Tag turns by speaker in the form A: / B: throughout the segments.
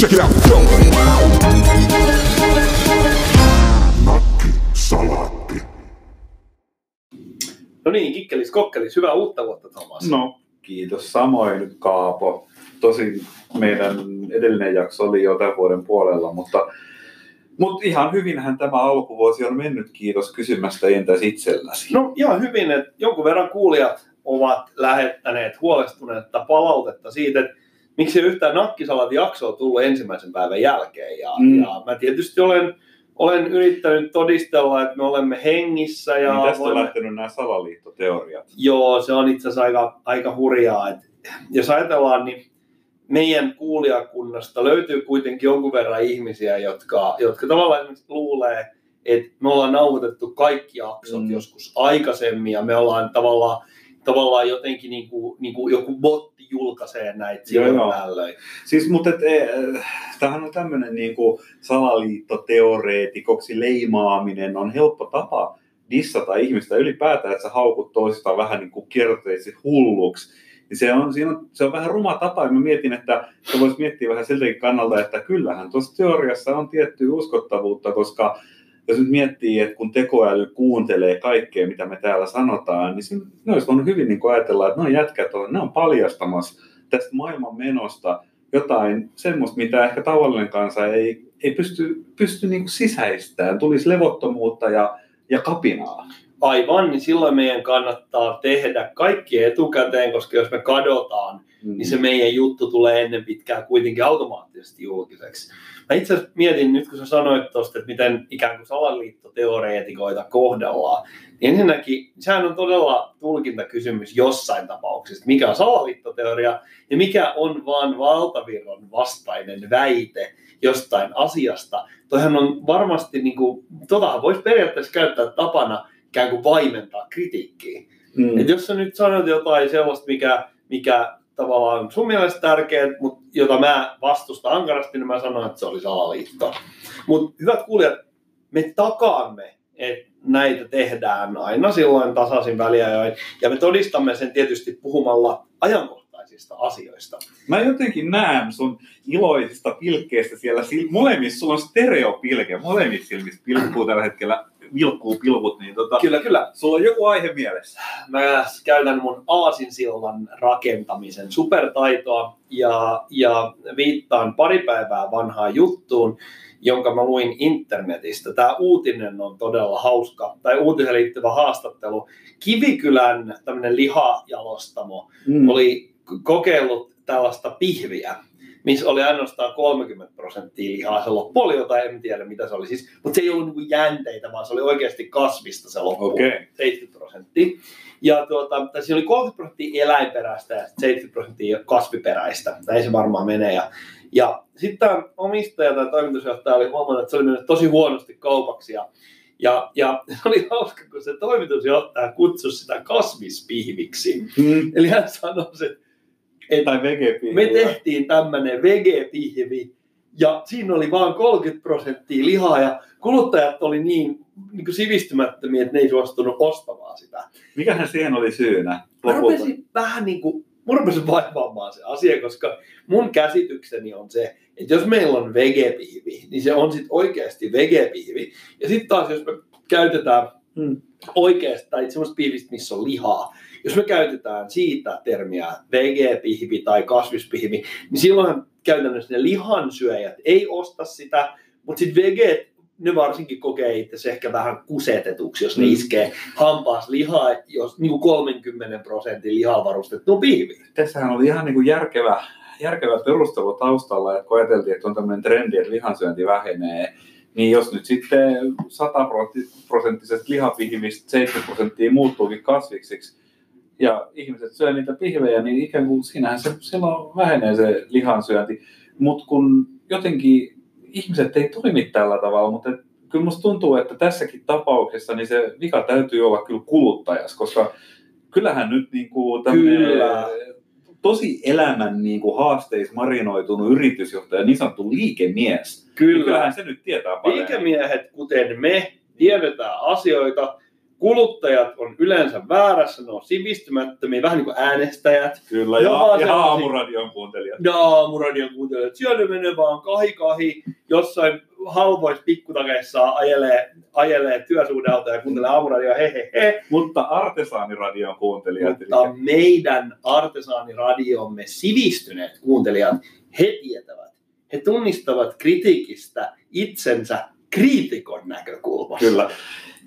A: Check it out. Go. Nakki salaatti.
B: No niin, kikkelis kokkelis, hyvää uutta vuotta Thomas.
C: No, kiitos samoin Kaapo. Tosin meidän edellinen jakso oli jo tämän vuoden puolella, mutta, mutta ihan hyvinhän tämä alkuvuosi on mennyt. Kiitos kysymästä entäs itselläsi.
B: No ihan hyvin, että jonkun verran kuulijat ovat lähettäneet huolestuneetta palautetta siitä, että miksi ei yhtään nakkisalat jaksoa tullut ensimmäisen päivän jälkeen. Ja,
C: Mm.
B: ja mä tietysti olen, olen yrittänyt todistella, että me olemme hengissä. Ja
C: niin tästä on
B: voimme-
C: lähtenyt nämä salaliittoteoriat.
B: Joo, se on itse asiassa aika, aika hurjaa. Et jos ajatellaan, niin meidän kuulijakunnasta löytyy kuitenkin jonkun verran ihmisiä, jotka, jotka tavallaan luulee, että me ollaan nauhoitettu kaikki jaksot
C: Mm.
B: joskus aikaisemmin ja me ollaan tavallaan, tavallaan jotenkin niin kuin, niin kuin joku botti julkaisee näitä silloin
C: joo.
B: tällöin.
C: Siis, mutta et, e, tämähän on tämmöinen niin kuin salaliittoteoreetikoksi leimaaminen on helppo tapa dissata ihmistä ylipäätään, että sä haukut toistaan vähän niin kuin kierteisi hulluksi. Niin se on, siinä on, se on vähän ruma tapa, ja mä mietin, että se voisi miettiä vähän siltäkin kannalta, että kyllähän tuossa teoriassa on tiettyä uskottavuutta, koska jos nyt miettii, että kun tekoäly kuuntelee kaikkea, mitä me täällä sanotaan, niin se, ne olisi voinut hyvin niin ajatella, että no jätkät on, ne on paljastamassa tästä maailman menosta jotain semmoista, mitä ehkä tavallinen kansa ei, ei pysty, pysty niin kuin sisäistämään. Tulisi levottomuutta ja, ja kapinaa.
B: Aivan, niin silloin meidän kannattaa tehdä kaikki etukäteen, koska jos me kadotaan,
C: Mm.
B: niin se meidän juttu tulee ennen pitkää kuitenkin automaattisesti julkiseksi. Mä itse asiassa mietin nyt, kun sä sanoit tuosta, että miten ikään kuin salaliittoteoreetikoita kohdellaan, niin ensinnäkin sehän on todella tulkintakysymys jossain tapauksessa, mikä on salaliittoteoria ja mikä on vaan valtavirran vastainen väite jostain asiasta. Toihan on varmasti, niin kuin, totahan voisi periaatteessa käyttää tapana ikään kuin vaimentaa kritiikkiä.
C: Mm.
B: Et jos sä nyt sanot jotain sellaista, mikä, mikä tavallaan on sun mielestä tärkeää, mutta jota mä vastustan ankarasti, niin mä sanon, että se oli salaliitto. Mutta hyvät kuulijat, me takaamme, että näitä tehdään aina silloin tasaisin väliajoin. Ja me todistamme sen tietysti puhumalla ajankohtaisista asioista.
C: Mä jotenkin näen sun iloisista pilkkeistä siellä. Molemmissa sulla on stereopilke. Molemmissa silmissä pilkkuu tällä hetkellä vilkkuu pilkut. Niin tota,
B: Kyllä, kyllä.
C: sulla on joku aihe mielessä.
B: mä käytän mun aasinsillan rakentamisen supertaitoa ja, ja viittaan pari päivää vanhaan juttuun, jonka mä luin internetistä. Tämä uutinen on todella hauska, tai uutiseen liittyvä haastattelu. Kivikylän tämmöinen lihajalostamo
C: Mm.
B: oli kokeillut tällaista pihviä, missä oli ainoastaan 30 prosenttia lihaa. Se loppu oli jotain, en tiedä mitä se oli siis, mutta se ei ollut niinku jänteitä, vaan se oli oikeasti kasvista se loppu.
C: Okay.
B: 70 prosenttia. Ja tuota, tai siinä oli 30 prosenttia eläinperäistä ja 70 prosenttia kasviperäistä. Näin se varmaan menee. Ja, ja sitten tämä omistaja tai toimitusjohtaja oli huomannut, että se oli mennyt tosi huonosti kaupaksi. Ja, ja, ja se oli hauska, kun se toimitusjohtaja kutsui sitä kasvispihviksi.
C: Mm.
B: Eli hän sanoi, että
C: Tai vegepiiri.
B: me tehtiin tämmöinen vegepihvi ja siinä oli vain 30 prosenttia lihaa ja kuluttajat oli niin, niin kuin sivistymättömiä, että ne ei suostunut ostamaan sitä.
C: Mikähän siihen oli syynä?
B: Mä
C: lopulta?
B: rupesin vähän niin kuin, mun rupesin vaivaamaan se asia, koska mun käsitykseni on se, että jos meillä on vegepihvi, niin se on sitten oikeasti vegepihvi. Ja sitten taas, jos me käytetään
C: Mm.
B: oikeasta tai semmoista pihvistä, missä on lihaa, jos me käytetään siitä termiä vegepihvi tai kasvispihvi, niin silloin käytännössä ne lihansyöjät ei osta sitä, mutta sitten veget, ne varsinkin kokee itse ehkä vähän kusetetuksi, jos ne
C: Mm.
B: iskee hampaas lihaa, jos niin kuin 30 prosentin lihaa varustettu pihvi.
C: Tässähän oli ihan niin kuin järkevä, järkevä perustelu taustalla, että kun ajateltiin, että on tämmöinen trendi, että lihansyönti vähenee, niin jos nyt sitten 100 prosenttisesta lihapihvistä 70 prosenttia muuttuukin kasviksiksi, ja ihmiset syö niitä pihvejä, niin ikään kuin siinähän se silloin vähenee se lihansyönti. Mutta kun jotenkin ihmiset ei toimi tällä tavalla, mutta et kyllä musta tuntuu, että tässäkin tapauksessa niin se vika täytyy olla kyllä kuluttajassa, koska kyllähän nyt niin kuin
B: Kyllä.
C: tosi elämän niin kuin haasteissa marinoitunut yritysjohtaja, niin sanottu liikemies, niin
B: Kyllä.
C: kyllähän se nyt tietää paremmin.
B: Liikemiehet, kuten me, tiedetään asioita, kuluttajat on yleensä väärässä, ne on sivistymättömiä, vähän niin kuin äänestäjät.
C: Kyllä, ja,
B: sellaisia-
C: ja aamuradion kuuntelijat.
B: Ja aamuradion kuuntelijat, siellä menee vaan kahi kahi, jossain halvoissa pikkutakeissa ajelee, ajelee työsuhdeautoja ja kuuntelee aamuradioa, he he he.
C: Mutta artesaaniradion kuuntelijat.
B: Mutta meidän artesaaniradiomme sivistyneet kuuntelijat, he tietävät, he tunnistavat kritiikistä itsensä kriitikon näkökulmasta.
C: Kyllä.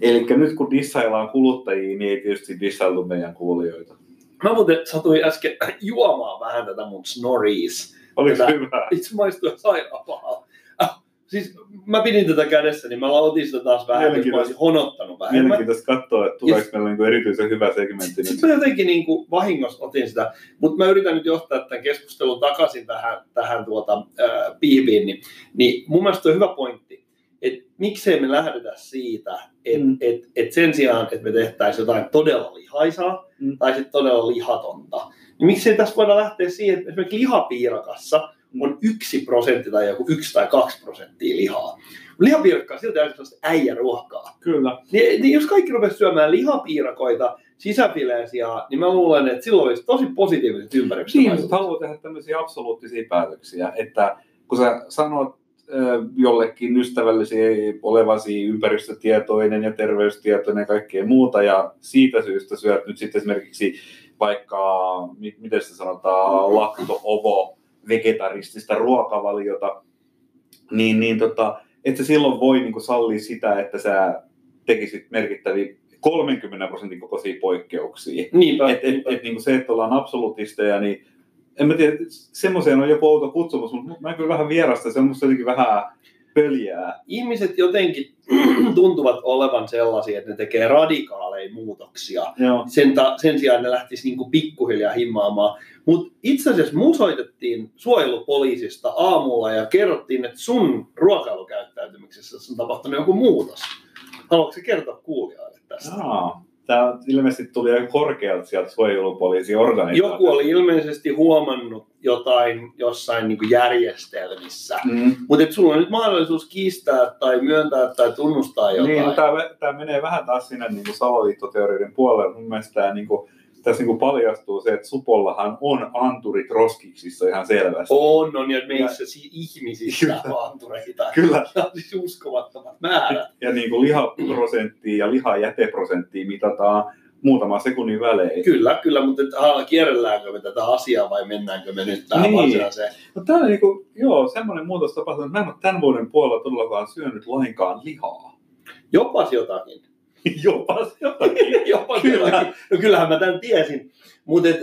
C: Eli nyt kun dissaillaan kuluttajia, niin ei tietysti dissailtu meidän kuulijoita.
B: Mä muuten satuin äsken juomaan vähän tätä mun snorries.
C: Oliko
B: Tätä-
C: hyvä?
B: Itse maistuu sairaan pahalta. Äh, siis mä pidin tätä kädessä, niin mä lautin sitä taas vähän, jos mä olisin honottanut vähän.
C: Mielenkiintoista katsoa, että tuleeko meillä niinku erityisen hyvä segmentti nyt.
B: sitten mä jotenkin niin kuin vahingossa otin sitä, mutta mä yritän nyt johtaa tämän keskustelun takaisin tähän, tähän tuota, äh, piiviin, niin, niin mun mielestä on hyvä pointti, että miksei me lähdetä siitä, että
C: Mm.
B: et, et sen sijaan, että me tehtäisiin jotain todella lihaisaa
C: Mm.
B: tai sitten todella lihatonta, niin miksei tässä voida lähteä siihen, että esimerkiksi lihapiirakassa on yksi prosentti tai joku yksi tai kaksi prosenttia lihaa. Lihapiirakka on silti aika sellaista äijäruokaa.
C: Kyllä.
B: Niin, niin jos kaikki rupesi syömään lihapiirakoita, sisäfileesiä, niin mä luulen, että silloin olisi tosi positiiviset
C: Niin,
B: ympäristövaikutukset.
C: mutta haluaa tehdä tämmöisiä absoluuttisia päätöksiä, että kun sä sanot jollekin ystävällisiä olevasi ympäristötietoinen ja terveystietoinen ja kaikkea muuta, ja siitä syystä syöt nyt sitten esimerkiksi vaikka, mi- miten se sanotaan, lakto-ovo, vegetaristista ruokavaliota, niin, niin tota, et sä silloin voi niin kuin sallia sitä, että sä tekisit merkittäviä 30 prosentin kokoisia poikkeuksia.
B: Niinpä.
C: Et, et, et, niin se, että ollaan absolutisteja, niin en mä tiedä, semmoiseen on joku outo kutsumus, mutta mä kyllä vähän vierasta, se on musta jotenkin vähän pöljää.
B: Ihmiset jotenkin tuntuvat olevan sellaisia, että ne tekee radikaaleja muutoksia.
C: Joo.
B: Sen, ta, sen sijaan ne lähtisi niin pikkuhiljaa himmaamaan. Mutta itse asiassa mun soitettiin suojelupoliisista aamulla ja kerrottiin, että sun ruokailukäyttäytymisessä on tapahtunut joku muutos. Haluatko kertoa kuulijoille tästä?
C: Jaa. Tämä ilmeisesti tuli aika korkealta sieltä suojelupoliisiorganisaatiolta.
B: Joku oli ilmeisesti huomannut jotain jossain niin järjestelmissä.
C: Mm.
B: Mutta sulla on nyt mahdollisuus kiistää tai myöntää tai tunnustaa jotain.
C: Niin, no, tämä, tämä menee vähän taas sinne niin kuin salaliittoteorioiden puolelle. Mun mielestä tämä, niin kuin, tässä niin kuin paljastuu se, että Supollahan on anturit roskiksissa ihan selvästi.
B: On, on ja meissä si- ihmisissä
C: Kyllä.
B: antureita.
C: Kyllä.
B: On siis uskomattomat määrät.
C: Ja niin kuin lihaprosenttia ja lihajäteprosenttia mitataan muutaman sekunnin välein.
B: Kyllä, kyllä, mutta kierrelläänkö me tätä asiaa vai mennäänkö me nyt tähän
C: Niin.
B: varsinaiseen?
C: No tämä on niin kuin, joo, semmoinen muutos tapahtunut, että mä en ole tämän vuoden puolella todellakaan syönyt lainkaan lihaa.
B: Jopas jotakin.
C: Jopa jotakin.
B: Jopas
C: Kyllä.
B: jotakin. No kyllähän mä tämän tiesin. Mutta äh,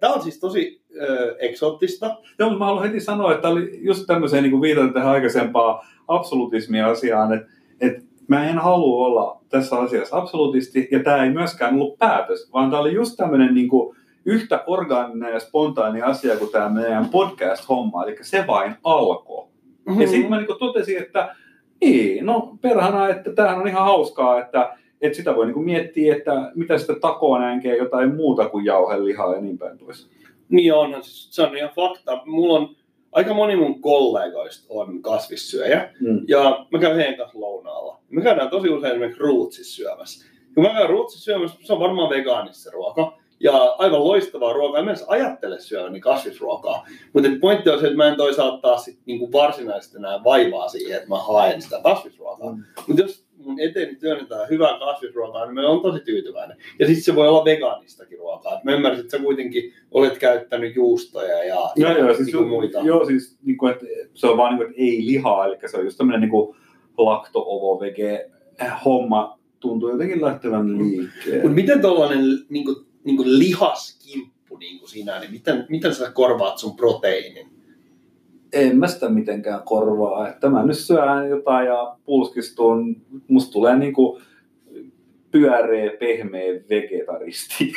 B: tämä on siis tosi äh, eksoottista.
C: Joo, mutta mä haluan heti sanoa, että oli just tämmöiseen niin viitata tähän aikaisempaan absolutismia asiaan, että, että mä en halua olla tässä asiassa absolutisti, ja tämä ei myöskään ollut päätös, vaan tämä oli just tämmöinen niin kuin yhtä orgaaninen ja spontaani asia kuin tämä meidän podcast-homma, eli se vain alkoi.
B: Mm.
C: Ja sitten mä niin totesin, että niin, no perhana, että tämähän on ihan hauskaa, että, että sitä voi niin miettiä, että mitä sitä takoa näinkään jotain muuta kuin jauhelihaa ja niin päin pois.
B: Niin onhan, se on ihan fakta. Mulla on aika moni mun kollegoista on kasvissyöjä.
C: Mm.
B: Ja mä käyn heidän kanssa lounaalla. Me käydään tosi usein esimerkiksi ruutsissa syömässä. Kun mä käyn ruutsissa syömässä, se on varmaan vegaanista se ruoka. Ja aivan loistavaa ruokaa. En mä edes ajattele syöväni kasvisruokaa. Mutta pointti on se, että mä en toisaalta taas sit niinku varsinaisesti enää vaivaa siihen, että mä haen sitä kasvisruokaa.
C: Mm.
B: Mutta jos mun eteeni työnnetään hyvää kasvisruokaa, niin mä oon tosi tyytyväinen. Ja sitten se voi olla vegaanistakin ruokaa. Et mä ymmärsin, että sä kuitenkin olet käyttänyt juustoja ja,
C: Joo,
B: ja
C: joo, siis,
B: niinku muita.
C: joo, siis niin kuin, että se on vaan niin kuin, että ei lihaa, eli se on just tämmöinen niin kuin lakto-ovo-vege homma tuntuu jotenkin lähtevän liikkeelle.
B: Mutta miten tuollainen niinku, niinku lihaskimppu niinku sinä, niin miten, miten sä korvaat sun proteiinin?
C: En mä sitä mitenkään korvaa. Että mä nyt syön jotain ja pulskistun. Musta tulee niin kuin pyöreä, pehmeä vegetaristi.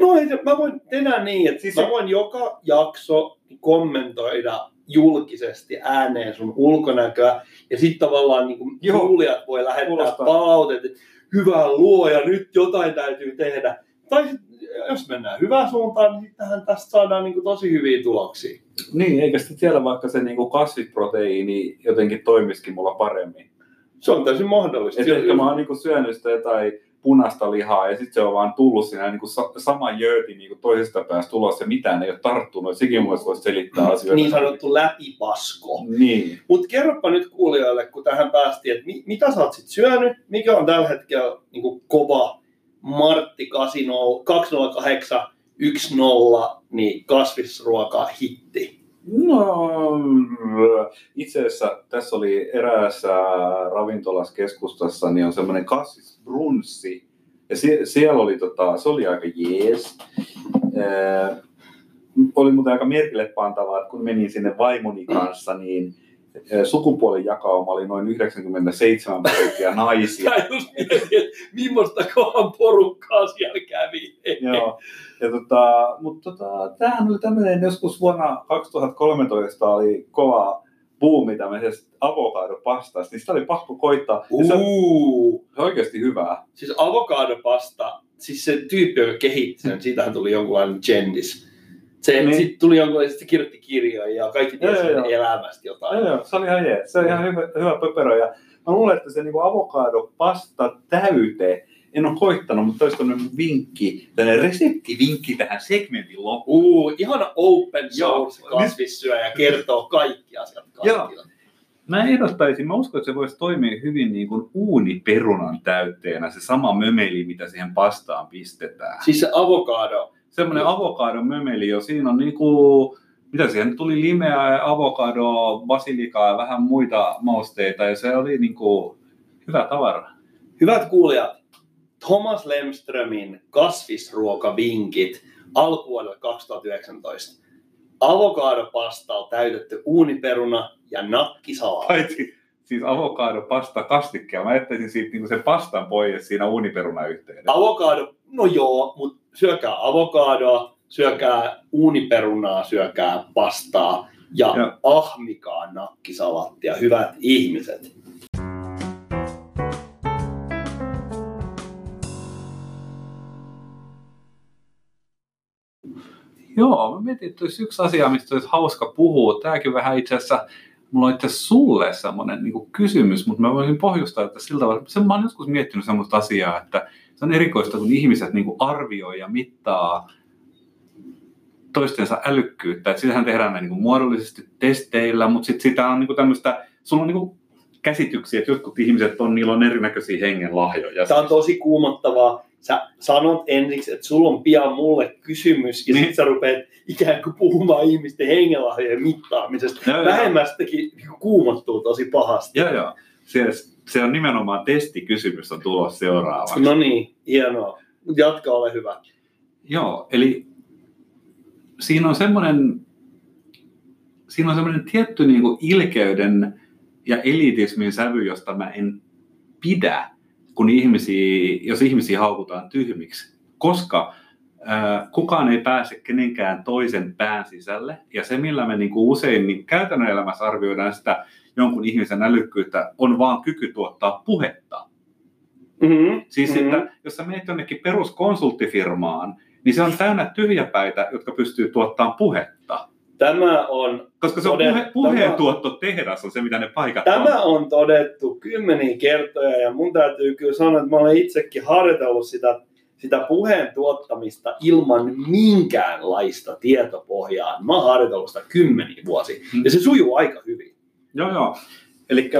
B: No ei, mä voin tehdä niin, että
C: Siis se-
B: mä voin joka jakso kommentoida julkisesti ääneen sun ulkonäköä, ja sitten tavallaan niin kuin kuulijat voi lähettää
C: Kuulostaa.
B: palautetta, että hyvä luoja, nyt jotain täytyy tehdä. Tai sit, jos mennään hyvään suuntaan, niin sittenhän tästä saadaan niin kuin tosi hyviä tuloksia.
C: Niin, eikä sitten siellä vaikka se niin kuin kasviproteiini jotenkin toimisikin mulla paremmin.
B: Se on täysin mahdollista.
C: Et ehkä mä oon niin syönyt sitä jotain punaista lihaa ja sitten se on vaan tullut siinä niin kuin sa- sama jööti niin kuin toisesta päästä tulossa ja mitään ei ole tarttunut. Sekin mielestä voisi selittää asioita.
B: Niin sanottu läpipasko.
C: Niin.
B: Mutta kerropa nyt kuulijoille, kun tähän päästiin, että mi- mitä sä oot sit syönyt, mikä on tällä hetkellä niin kuin kova Martti 80 208 10, niin kasvisruoka hitti.
C: No, itse asiassa tässä oli eräässä ravintolassa keskustassa, niin on semmoinen kasvisbrunssi. Ja sie- siellä oli, tota, se oli aika jees. Ää, oli muuten aika merkille pantavaa, että kun menin sinne vaimoni kanssa, niin sukupuolen jakauma oli noin 97 prosenttia naisia.
B: Millaista kohan porukkaa siellä kävi.
C: Joo. Ja tota, mutta tota, tämähän oli tämmöinen joskus vuonna 2013 oli kova buumi tämmöisestä avokadopastasta, niin sitä oli pakko koittaa. Ja se on
B: Uh.
C: se on oikeasti hyvää.
B: Siis avokadopasta, siis se tyyppi, joka kehitti sen, siitähän tuli jonkunlainen gendis. Se,
C: Niin.
B: sitten tuli jonkunlainen, se kirjoitti kirjoja ja kaikki
C: Joo,
B: tiesi
C: joo,
B: sen elämästä jotain.
C: Joo, joo, se oli ihan jees. Se oli ihan hyvä, hyvä pöperö. Ja mä luulen, että se niinku avokadopasta täyte, en ole koittanut, mutta olisi tämmöinen vinkki, tämmöinen reseptivinkki tähän segmentin loppuun.
B: Uh, ihana open source
C: Joo.
B: kasvissyöjä kertoo kaikki asiat kaikille.
C: Mä ehdottaisin, mä uskon, että se voisi toimia hyvin niin kuin uuniperunan täytteenä, se sama mömeli, mitä siihen pastaan pistetään.
B: Siis se avokado.
C: Semmoinen avokadon mömeli jo, siinä on niin kuin, mitä siihen tuli, limeä ja avokadoa, basilikaa ja vähän muita mausteita, ja se oli niin kuin hyvä tavara.
B: Hyvät kuulijat, Thomas Lemströmin kasvisruokavinkit alkuvuodelle 2019. Avokadopasta on täytetty uuniperuna ja nakkisalaatti.
C: Paitsi siis avokadopasta kastikkeja, mä jättäisin siitä niin kuin sen pastan pois siinä uuniperunan yhteydessä.
B: Avokado, no joo, mutta syökää avokadoa, syökää uuniperunaa, syökää pastaa ja,
C: Ja.
B: ja. ahmikaa nakkisalattia, hyvät ihmiset.
C: Joo, mä mietin, että olisi yksi asia, mistä olisi hauska puhua. Tämäkin vähän itse asiassa, mulla on itse sulle semmoinen niin kysymys, mutta mä voisin pohjustaa, että sillä tavalla, sen mä oon joskus miettinyt semmoista asiaa, että se on erikoista, kun ihmiset niin arvioi ja mittaa toistensa älykkyyttä. Että sitähän tehdään näin niin muodollisesti testeillä, mutta sitten sitä on niin tämmöistä, sulla on niin käsityksiä, että jotkut ihmiset on, niillä on erinäköisiä hengenlahjoja.
B: Tämä on tosi kuumottavaa. Sä sanot ensiksi, että sulla on pian mulle kysymys, ja
C: Niin.
B: sitten sä rupeat ikään kuin puhumaan ihmisten hengenlahjojen mittaamisesta.
C: Joo, joo.
B: Vähemmästäkin niinku kuumottuu tosi pahasti.
C: Joo, joo. Se, se on nimenomaan testikysymys on tulossa seuraavaksi.
B: No niin, hienoa. Jatka, ole hyvä.
C: Joo, eli siinä on semmoinen, siinä on semmoinen tietty niin kuin ilkeyden ja elitismin sävy, josta mä en pidä, kun ihmisiä, jos ihmisiä haukutaan tyhmiksi. Koska kukaan ei pääse kenenkään toisen pään sisälle. Ja se, millä me niin kuin usein niin käytännön elämässä arvioidaan sitä jonkun ihmisen älykkyyttä, on vaan kyky tuottaa puhetta.
B: Mm-hmm.
C: Siis
B: Mhm.
C: että jos sä menet jonnekin peruskonsulttifirmaan, niin se on täynnä tyhjäpäitä, jotka pystyy tuottamaan puhetta.
B: Tämä on,
C: Koska se on
B: Toden-
C: puhe, puheen tuottotehdas on se, mitä ne paikat
B: tämä
C: on.
B: on todettu kymmeniä kertoja, ja mun täytyy kyllä sanoa, että mä olen itsekin harjoitellut sitä, sitä puheen tuottamista ilman minkäänlaista tietopohjaa. Mä oon harjoitellut sitä kymmeniä vuosia,
C: Mm.
B: ja se sujuu aika hyvin.
C: Joo, joo. Eli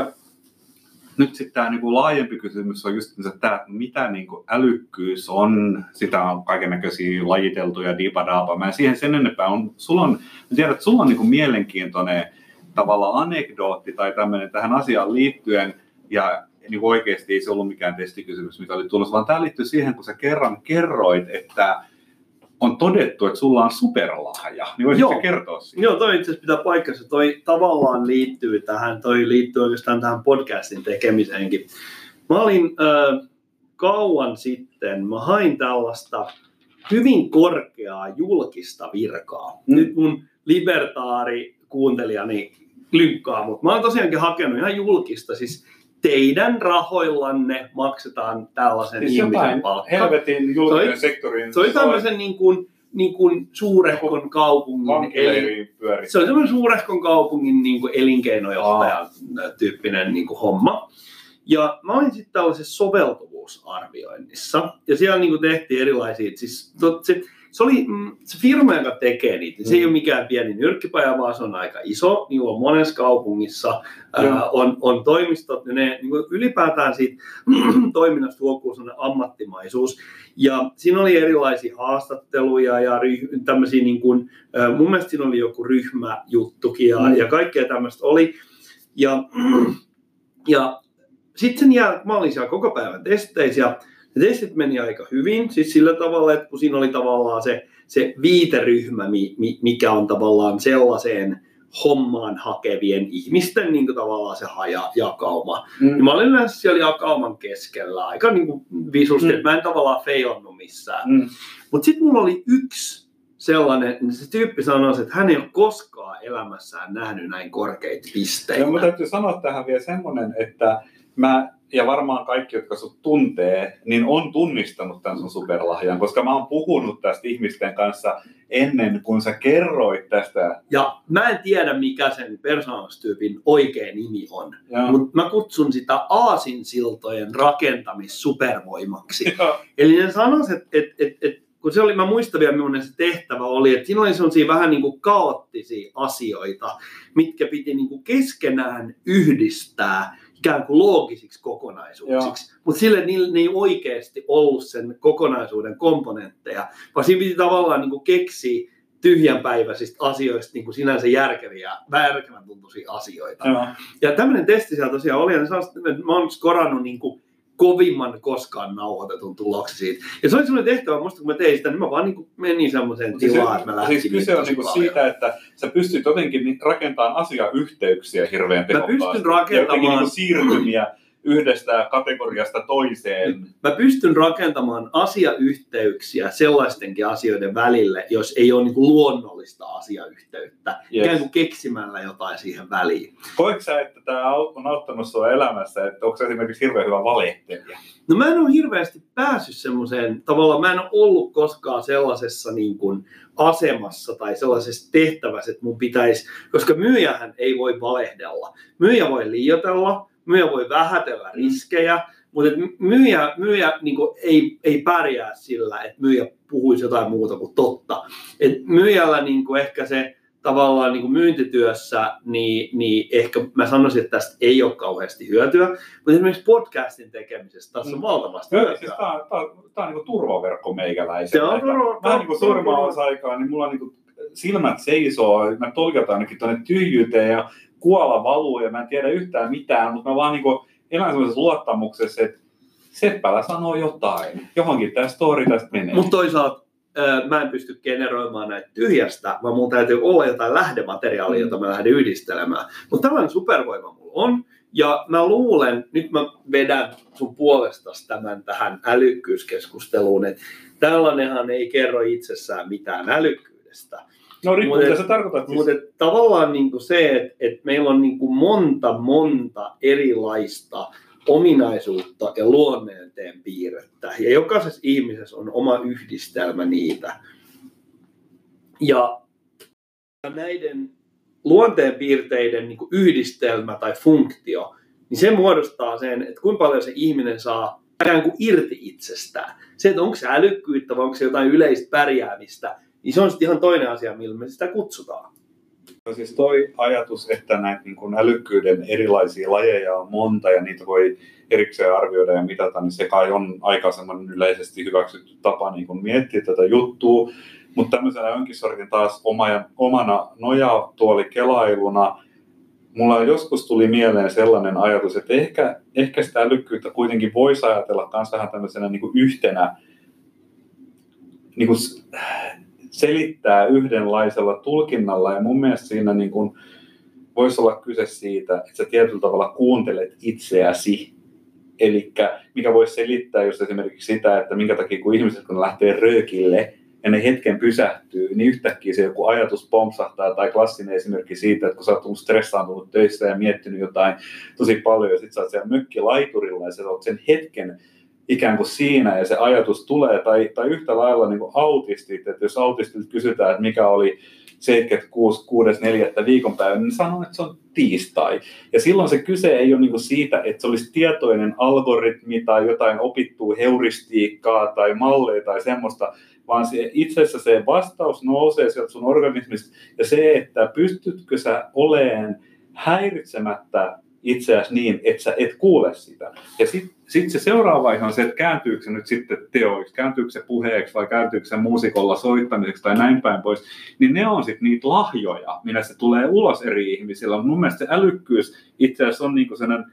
C: nyt sitten tämä niinku laajempi kysymys on just että mitä niinku älykkyys on. Sitä on kaiken näköisiä lajiteltuja dibadaapa. Mä en siihen sen enempää on. Sulla on, mä tiedän, että sulla on niinku mielenkiintoinen tavallaan anekdootti tai tämmöinen tähän asiaan liittyen. Ja niin oikeasti ei se ollut mikään testikysymys, mitä oli tulossa, vaan tämä liittyy siihen, kun sä kerran kerroit, että on todettu, että sulla on superlahja. Niin voisitko
B: Joo.
C: kertoa siitä?
B: Joo, toi itse asiassa pitää paikkansa. Toi tavallaan liittyy tähän, toi liittyy oikeastaan tähän podcastin tekemiseenkin. Mä olin äh, kauan sitten, mä hain tällaista hyvin korkeaa julkista virkaa.
C: Mm.
B: Nyt mun libertaari kuuntelijani lynkkaa, mutta mä oon tosiaankin hakenut ihan julkista, siis teidän rahoillanne maksetaan tällaisen
C: Siis
B: ihmisen palkka.
C: helvetin julkisen sektorin
B: Se oli tämmöisen niin kuin, niin kuin suurehkon kaupungin eli, se oli semmoinen suurehkon kaupungin niin kuin elinkeinojohtajan tyyppinen niin kuin homma. Ja mä olin sitten tällaisessa soveltuvuusarvioinnissa, ja siellä niin kuin tehtiin erilaisia, siis to, se, se oli mm, se firma, joka tekee niitä. Se ei
C: Mm.
B: ole mikään pieni nyrkkipaja, vaan se on aika iso. Niillä on monessa kaupungissa ää, on, on toimistot, ja ne niin kuin ylipäätään siitä toiminnasta huokuu sellainen ammattimaisuus. Ja siinä oli erilaisia haastatteluja ja ryh, tämmöisiä, niin kuin, ää, mun mielestä siinä oli joku ryhmäjuttukin ja,
C: Mm.
B: ja kaikkea tämmöistä oli. Ja, ja sitten sen jälkeen mä olin siellä koko päivän testeissä ja ne testit meni aika hyvin, siis sillä tavalla, että kun siinä oli tavallaan se, se viiteryhmä, mi, mi, mikä on tavallaan sellaiseen hommaan hakevien ihmisten niin kuin tavallaan se haja, jakauma. Ja
C: Mm.
B: mä olin yleensä siellä jakauman keskellä aika niin kuin visusti,
C: Mm.
B: että mä en tavallaan feilannut missään.
C: Mm.
B: Mutta sitten mulla oli yksi sellainen, niin se tyyppi sanoi, että hän ei ole koskaan elämässään nähnyt näin korkeita pisteitä.
C: Ja mun täytyy sanoa tähän vielä semmoinen, että mä ja varmaan kaikki, jotka sut tuntee, niin on tunnistanut tämän sun superlahjan, koska mä oon puhunut tästä ihmisten kanssa ennen kuin sä kerroit tästä.
B: Ja mä en tiedä, mikä sen persoonallisuustyypin oikea nimi on, mutta mä kutsun sitä aasinsiltojen rakentamissupervoimaksi.
C: ja,
B: Eli ne sanois, että et, et, et, kun se oli, mä muistan vielä millainen se tehtävä oli, että siinä oli sellaisia vähän niin kuin kaoottisia asioita, mitkä piti niin kuin keskenään yhdistää ikään kuin loogisiksi kokonaisuuksiksi. Mutta sille niillä ne ei oikeasti ollut sen kokonaisuuden komponentteja, vaan siinä piti tavallaan niin kuin keksiä tyhjänpäiväisistä asioista niin kuin sinänsä järkeviä, järkevän tuntuisia asioita.
C: ja,
B: Ja tämmöinen testi siellä tosiaan oli, ja mä oon skorannut niin kuin kovimman koskaan nauhoitetun tuloksen siitä. Ja se oli semmoinen tehtävä, musta kun mä tein sitä, niin mä vaan niin menin semmoiseen
C: Siis,
B: tilaan, että mä lähtin
C: siis kyse on
B: paljon.
C: siitä, että sä pystyt jotenkin rakentamaan asiayhteyksiä hirveän tehokkaasti.
B: pystyn
C: Ja
B: rakentamaan-
C: jotenkin niinku siirtymiä yhdestä kategoriasta toiseen.
B: Mä pystyn rakentamaan asiayhteyksiä sellaistenkin asioiden välille, jos ei ole niin kuin luonnollista asiayhteyttä,
C: Yes.
B: ikään kuin keksimällä jotain siihen väliin.
C: Koetko sä, että tämä on auttanut sua elämässä, että onko sä esimerkiksi hirveän hyvä valehtelija?
B: No mä en ole hirveästi päässyt semmoiseen, tavallaan mä en ole ollut koskaan sellaisessa niin kuin asemassa tai sellaisessa tehtävässä, että mun pitäisi, koska myyjähän ei voi valehdella. Myyjä voi liioitella, myyjä voi vähätellä riskejä, mutta et myyjä, myyjä niin kuin ei, ei pärjää sillä, että myyjä puhuisi jotain muuta kuin totta. Et myyjällä niin kuin ehkä se tavallaan niin kuin myyntityössä, niin, niin ehkä mä sanoisin, että tästä ei ole kauheasti hyötyä, mutta esimerkiksi podcastin tekemisestä tässä on
C: Mm.
B: valtavasti
C: Joo, siis
B: hyötyä.
C: tää, on- tää, on- tää on niinku turvaverkko meikäläisellä.
B: Se on
C: Että
B: turva-
C: Vähän niin kuin suurimman osa aikaa, niin mulla niinku silmät seisoo, mä tolkataan ainakin tuonne tyhjyyteen ja kuola valuu ja mä en tiedä yhtään mitään, mutta mä vaan niinku elän sellaisessa luottamuksessa, että Seppälä sanoo jotain. Johonkin tämä story tästä menee.
B: Mutta toisaalta mä en pysty generoimaan näitä tyhjästä, vaan mulla täytyy olla jotain lähdemateriaalia, jota mä lähden yhdistelemään. Mutta tällainen supervoima mulla on. Ja mä luulen, nyt mä vedän sun puolestasi tämän tähän älykkyyskeskusteluun, että tällainenhan ei kerro itsessään mitään älykkyydestä.
C: No riippuu, mitä
B: et-
C: sä tarkoitat. Siis.
B: Mutta tavallaan niinku se, että et meillä on niinku monta, monta erilaista ominaisuutta ja luonneenteen piirrettä. Ja jokaisessa ihmisessä on oma yhdistelmä niitä. Ja näiden luonteenpiirteiden niinku yhdistelmä tai funktio, niin se muodostaa sen, että kuinka paljon se ihminen saa ikään kuin irti itsestään. Se, että onko se älykkyyttä vai onko se jotain yleistä pärjäämistä, niin se on sitten ihan toinen asia, millä me sitä kutsutaan.
C: No Siis toi ajatus, että näitä niin kuin älykkyyden erilaisia lajeja on monta ja niitä voi erikseen arvioida ja mitata, niin se kai on aika yleisesti hyväksytty tapa niin kuin miettiä tätä juttua. Mutta tämmöisenä jonkin sortin taas oma ja, omana nojatuolikelailuna, mulla joskus tuli mieleen sellainen ajatus, että ehkä, ehkä sitä älykkyyttä kuitenkin voisi ajatella myös vähän tämmöisenä niin kuin yhtenä niin kuin selittää yhdenlaisella tulkinnalla ja mun mielestä siinä niin kuin voisi olla kyse siitä, että sä tietyllä tavalla kuuntelet itseäsi. Eli mikä voisi selittää just esimerkiksi sitä, että minkä takia kun ihmiset kun lähtee röökille ja ne hetken pysähtyy, niin yhtäkkiä se joku ajatus pompsahtaa tai klassinen esimerkki siitä, että kun sä oot stressaantunut töissä ja miettinyt jotain tosi paljon ja sit sä oot siellä mökkilaiturilla ja sä oot sen hetken ikään kuin siinä ja se ajatus tulee, tai, tai yhtä lailla niin kuin autistit, että jos autistit kysytään, että mikä oli 76.4. viikonpäivänä, niin sanoo, että se on tiistai. Ja silloin se kyse ei ole niinku siitä, että se olisi tietoinen algoritmi tai jotain opittua heuristiikkaa tai malleja tai semmoista, vaan se, itse asiassa se vastaus nousee sieltä sun organismista ja se, että pystytkö sä oleen häiritsemättä itseäsi niin, että sä et kuule sitä. Ja sitten sit se seuraava vaihe on se, että kääntyykö se nyt sitten teoiksi, kääntyykö se puheeksi vai kääntyykö se muusikolla soittamiseksi tai näin päin pois, niin ne on sitten niitä lahjoja, minä se tulee ulos eri ihmisillä. Mun mielestä se älykkyys itse asiassa on niinku sellainen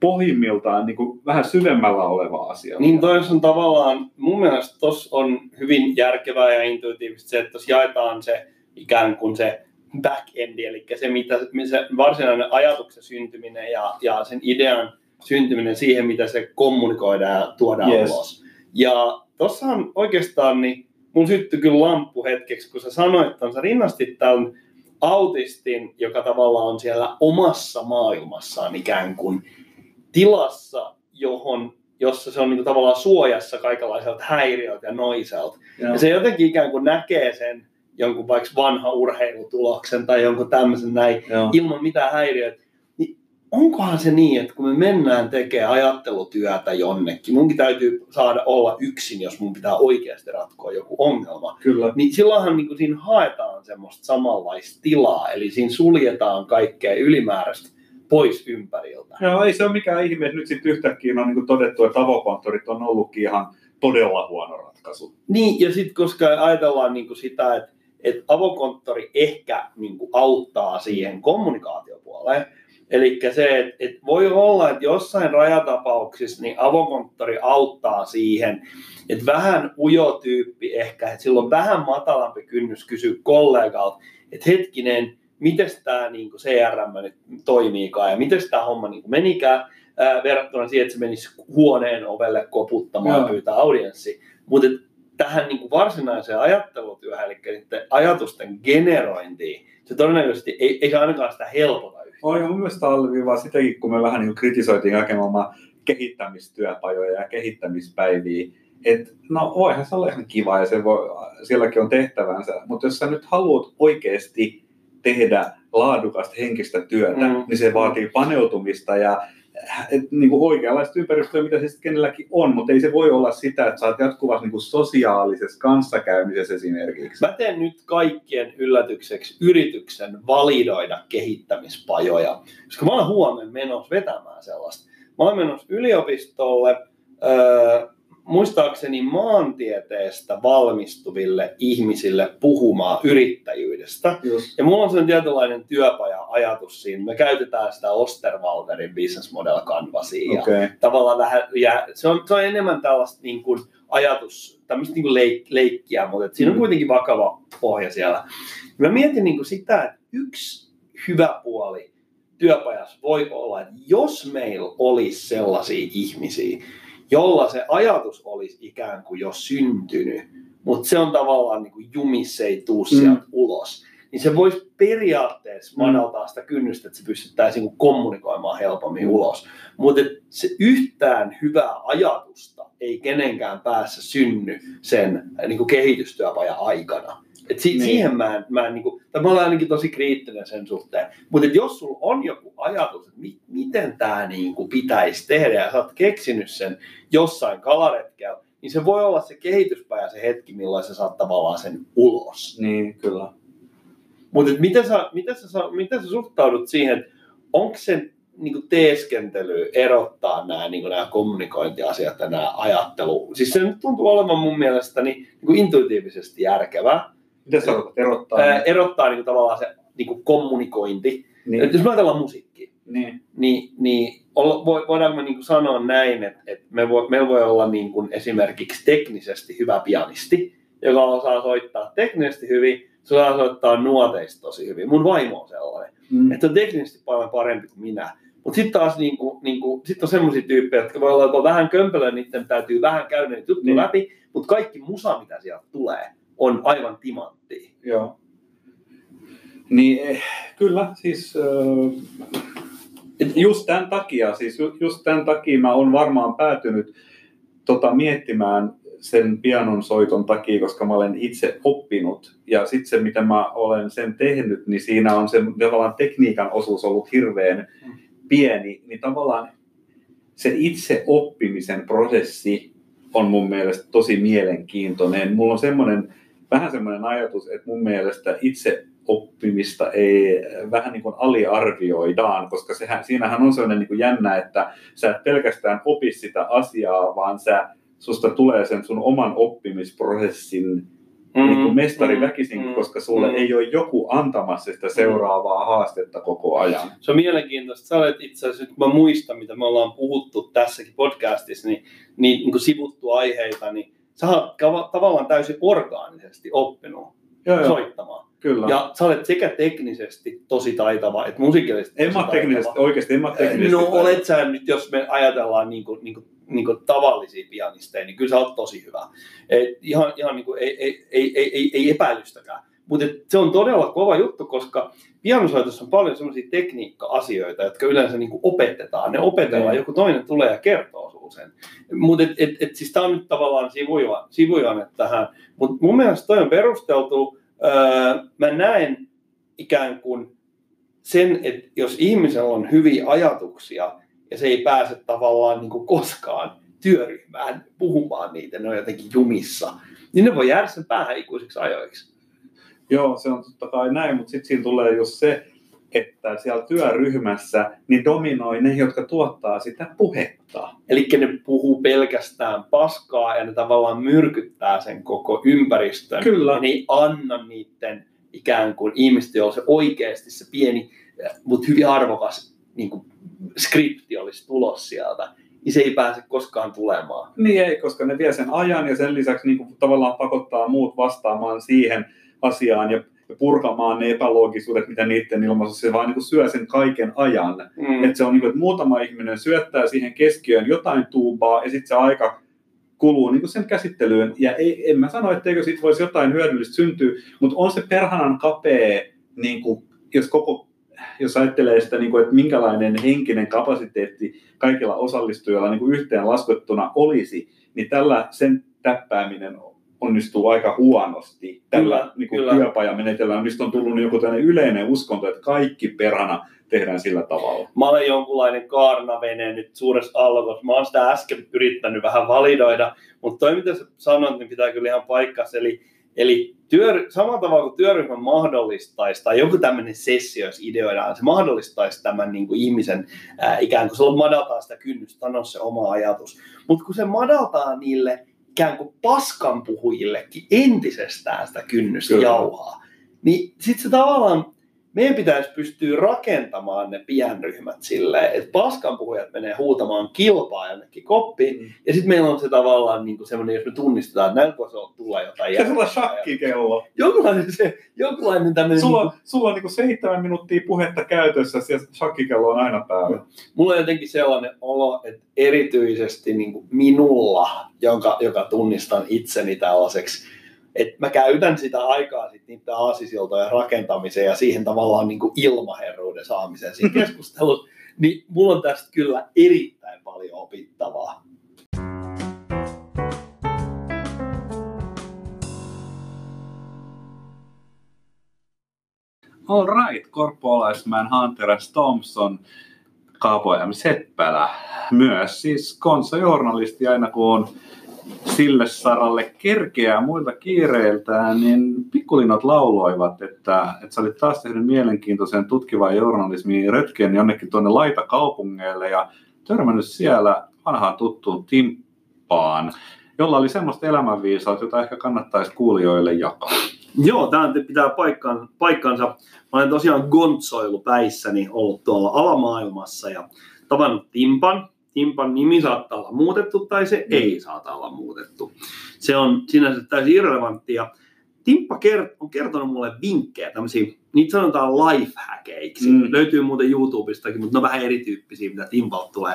C: pohjimmiltaan niin kuin vähän syvemmällä oleva asia.
B: Niin toi on tavallaan, mun mielestä tuossa on hyvin järkevää ja intuitiivista se, että tuossa jaetaan se ikään kuin se backendi, eli se, mitä, se varsinainen ajatuksen syntyminen ja, ja sen idean syntyminen siihen, mitä se kommunikoidaan ja tuodaan yes. ulos. Ja tuossahan oikeastaan niin mun syttyi kyllä lamppu hetkeksi, kun sä sanoit, että sä rinnastit tämän autistin, joka tavallaan on siellä omassa maailmassaan ikään kuin tilassa, johon, jossa se on niin tavallaan suojassa kaikenlaiselta häiriöltä ja noiselta. Ja se jotenkin ikään kuin näkee sen jonkun vaikka vanha urheilutuloksen tai jonkun tämmöisen näin Joo. ilman mitään häiriöitä. Niin onkohan se niin, että kun me mennään tekemään ajattelutyötä jonnekin, munkin täytyy saada olla yksin, jos mun pitää oikeasti ratkoa joku ongelma.
C: Kyllä.
B: Niin silloinhan niin kuin siinä haetaan semmoista samanlaista tilaa, eli siinä suljetaan kaikkea ylimääräistä pois ympäriltä.
C: Joo, ei se ole mikään ihme, että nyt sitten yhtäkkiä on niin todettu, että avokonttorit on ollutkin ihan todella huono ratkaisu.
B: Niin, ja sitten koska ajatellaan niin kuin sitä, että, että avokonttori ehkä niin kuin auttaa siihen kommunikaatiopuoleen, Eli se, että, että voi olla, että jossain rajatapauksissa niin avokonttori auttaa siihen, että vähän ujo tyyppi ehkä, että silloin vähän matalampi kynnys kysyä kollegalta, että hetkinen, miten tämä niin CRM nyt toimiikaan ja miten tämä homma niin menikään ää, verrattuna siihen, että se menisi huoneen ovelle koputtamaan ja pyytää audienssi. Mutta tähän niin varsinaiseen ajattelutyöhön, eli ajatusten generointiin, se todennäköisesti ei, ei se ainakaan sitä helpota yhtään.
C: On, ja mun mielestä alleviivaa sitäkin, kun me vähän niin kritisoitiin kaiken kehittämistyöpajoja ja kehittämispäiviä, että no voihan se olla ihan kiva ja se voi, sielläkin on tehtävänsä, mutta jos sä nyt haluat oikeasti tehdä laadukasta henkistä työtä, mm. niin se vaatii paneutumista ja niin kuin oikeanlaista ympäristöä, mitä se sitten kenelläkin on, mutta ei se voi olla sitä, että sä oot jatkuvasti niin sosiaalisessa kanssakäymisessä esimerkiksi.
B: Mä teen nyt kaikkien yllätykseksi yrityksen validoida kehittämispajoja, koska mä olen huomenna menossa vetämään sellaista. Mä olen menossa yliopistolle, öö, muistaakseni maantieteestä valmistuville ihmisille puhumaan yrittäjyydestä. Just. Ja mulla on sellainen tietynlainen työpaja-ajatus siinä. Me käytetään sitä Osterwalderin business model canvasia. Okay. Ja tavallaan vähän, ja se, on, se on enemmän tällaista niin kuin ajatus, tämmöistä niin kuin leik, leikkiä, mutta siinä on mm. kuitenkin vakava pohja siellä. Mä mietin niin kuin sitä, että yksi hyvä puoli työpajassa voi olla, että jos meillä olisi sellaisia ihmisiä, jolla se ajatus olisi ikään kuin jo syntynyt, mutta se on tavallaan niin kuin jumis, se ei tuu sieltä mm. ulos. Niin se voisi periaatteessa mm. madaltaa sitä kynnystä, että se pystyttäisiin niin kommunikoimaan helpommin mm. ulos. Mutta se yhtään hyvää ajatusta ei kenenkään päässä synny sen niin kuin kehitystyöpajan aikana. Et si- niin. Siihen mä en, mä en niin kuin, tai mä olen ainakin tosi kriittinen sen suhteen. Mutta jos sulla on joku ajatus, että mi- miten tämä niin kuin pitäisi tehdä ja sä oot keksinyt sen jossain kalaretkellä, niin se voi olla se kehityspäivä se hetki, milloin sä saat tavallaan sen ulos.
C: Niin, kyllä.
B: Mutta miten sä, miten, sä, miten sä suhtaudut siihen, onko se niin kuin teeskentely erottaa nämä, niin kuin nämä kommunikointiasiat ja nämä ajattelu. Siis se nyt tuntuu olevan mun mielestä niin, niin kuin intuitiivisesti järkevää.
C: Mitä sä erottaa?
B: Ää, erottaa niin kuin, tavallaan se niin kuin kommunikointi. Niin. Et jos me ajatellaan musiikkia,
C: niin,
B: niin, niin voidaanko me niin kuin sanoa näin, että, että me voi, meillä voi olla niin kuin esimerkiksi teknisesti hyvä pianisti, joka osaa soittaa teknisesti hyvin, se osaa soittaa nuoteista tosi hyvin. Mun vaimo on sellainen, mm. että on teknisesti paljon parempi kuin minä. Mutta sitten taas niin kuin, niin kuin, sit on sellaisia tyyppejä, jotka voi olla vähän kömpelöä, niiden täytyy vähän käydä niitä juttuja niin. läpi, mutta kaikki musa, mitä sieltä tulee, on aivan timantti.
C: Joo. Niin eh, kyllä, siis äh, just tämän takia, siis just tämän takia mä olen varmaan päätynyt tota, miettimään sen pianon soiton takia, koska mä olen itse oppinut. Ja sitten se, mitä mä olen sen tehnyt, niin siinä on se tavallaan tekniikan osuus ollut hirveän pieni. Niin tavallaan se itse oppimisen prosessi on mun mielestä tosi mielenkiintoinen. Mulla on semmoinen, vähän semmoinen ajatus, että mun mielestä itse oppimista ei vähän niin kuin aliarvioidaan, koska sehän, siinähän on sellainen niin kuin jännä, että sä et pelkästään opi sitä asiaa, vaan sä, susta tulee sen sun oman oppimisprosessin mm, niin kuin mestari
B: mm,
C: väkisin,
B: mm,
C: koska sulle
B: mm.
C: ei ole joku antamassa sitä seuraavaa haastetta koko ajan.
B: Se on mielenkiintoista. Sä olet itse asiassa, kun mä muistan, mitä me ollaan puhuttu tässäkin podcastissa, niin, niin, niin kuin sivuttu aiheita, niin sä oot tavallaan täysin orgaanisesti oppinut
C: Joo,
B: soittamaan.
C: kyllä.
B: Ja sä olet sekä teknisesti tosi taitava, että musiikillisesti
C: en mä teknisesti, oikeasti en mä teknisesti.
B: No
C: taitava.
B: olet sä nyt, jos me ajatellaan niin kuin, niin kuin, niin kuin tavallisia pianisteja, niin kyllä sä oot tosi hyvä. Et ihan ihan niin kuin, ei, ei, ei, ei, ei epäilystäkään. Mutta se on todella kova juttu, koska pianosoitossa on paljon sellaisia tekniikka-asioita, jotka yleensä niin kuin opetetaan. Ne opetellaan,
C: Mm.
B: joku toinen tulee ja kertoo sinulle sen. Mutta et, et, et, siis tämä on nyt tavallaan sivuja, sivujanne tähän. Mutta mun mielestä toi on perusteltu. Öö, mä näen ikään kuin sen, että jos ihmisellä on hyviä ajatuksia ja se ei pääse tavallaan niin kuin koskaan työryhmään puhumaan niitä, ne on jotenkin jumissa, niin ne voi jäädä sen päähän ikuisiksi ajoiksi.
C: Joo, se on totta kai näin, mutta sitten siinä tulee just se, että siellä työryhmässä niin dominoi ne, jotka tuottaa sitä puhetta.
B: Eli ne puhuu pelkästään paskaa ja ne tavallaan myrkyttää sen koko ympäristön.
C: Kyllä.
B: Ja ne ei anna niiden ikään kuin ihmisten, joilla se oikeasti se pieni, mutta hyvin arvokas niin kuin skripti olisi tulos sieltä, niin se ei pääse koskaan tulemaan.
C: Niin ei, koska ne vie sen ajan ja sen lisäksi niin kuin tavallaan pakottaa muut vastaamaan siihen asiaan ja purkamaan ne epäloogisuudet, mitä niiden ilmaisuus, se vaan niin kuin syö sen kaiken ajan.
B: Mm.
C: Että se on niin kuin, että muutama ihminen syöttää siihen keskiöön jotain tuubaa ja sitten se aika kuluu niin kuin sen käsittelyyn. Ja ei, en mä sano, etteikö siitä voisi jotain hyödyllistä syntyä, mutta on se perhanan kapea, niin kuin, jos koko jos ajattelee sitä, niin kuin, että minkälainen henkinen kapasiteetti kaikilla osallistujilla niin kuin yhteen laskettuna olisi, niin tällä sen täppääminen onnistuu aika huonosti. Tällä
B: Kyllä,
C: niin kuin
B: kyllä.
C: työpajamenetelmällä, mistä on tullut joku tällainen yleinen uskonto, että kaikki perhana tehdään sillä tavalla.
B: Mä olen jonkunlainen kaarnavene nyt suuressa alkossa. Mä oon sitä äsken yrittänyt vähän validoida, mutta toi mitä sä sanot, niin pitää kyllä ihan paikkansa. Eli, eli työ, samalla tavalla kuin työryhmä mahdollistaisi, tai joku tämmöinen sessio, jos ideoidaan, se mahdollistaisi tämän niin kuin ihmisen ää, ikään kuin, se on madaltaa sitä kynnystä, sanoa se oma ajatus. Mutta kun se madaltaa niille ikään kuin paskanpuhujillekin entisestään sitä kynnystä
C: Kyllä.
B: jauhaa, niin sitten se tavallaan meidän pitäisi pystyä rakentamaan ne pienryhmät silleen, että paskanpuhujat menee huutamaan kilpaa jonnekin koppiin,
C: Mm.
B: ja sitten meillä on se tavallaan niin semmoinen, jos me tunnistetaan, että näin se on tulla jotain.
C: Se sulla shakkikello.
B: Jonkunlainen, se, jonkunlainen tämmöinen,
C: Sulla,
B: niin
C: on- sulla on niinku seitsemän minuuttia puhetta käytössä ja shakkikello on aina päällä.
B: mulla on jotenkin sellainen olo, että erityisesti niin kuin minulla, jonka, joka tunnistan itseni tällaiseksi, että mä käytän sitä aikaa sitten niiden aasisiltojen rakentamiseen ja siihen tavallaan niin kuin ilmaherruuden saamiseen siinä keskustelussa, niin mulla on tästä kyllä erittäin paljon opittavaa.
C: All right, korppolaismään Hunter S. Thompson, Kaapo M. Seppälä. Myös siis konsojournalisti aina kun on sille saralle kerkeää muilta kiireiltään, niin pikkulinnot lauloivat, että, että sä olit taas tehnyt mielenkiintoisen tutkivan journalismin retken jonnekin tuonne laitakaupungeille ja törmännyt siellä vanhaan tuttuun Timppaan, jolla oli semmoista elämänviisautta, jota ehkä kannattaisi kuulijoille jakaa.
B: Joo, tämä pitää paikkaan, paikkansa. Mä olen tosiaan gontsoilupäissäni ollut tuolla alamaailmassa ja tavannut Timpan. Timpan nimi saattaa olla muutettu tai se ei saata olla muutettu. Se on sinänsä täysin irrelevantti ja Timppa kert- on kertonut mulle vinkkejä, tämmöisiä, niitä sanotaan lifehackeiksi.
C: Mm.
B: Mm. Löytyy muuten YouTubestakin, mutta ne on vähän erityyppisiä, mitä Timpalta tulee.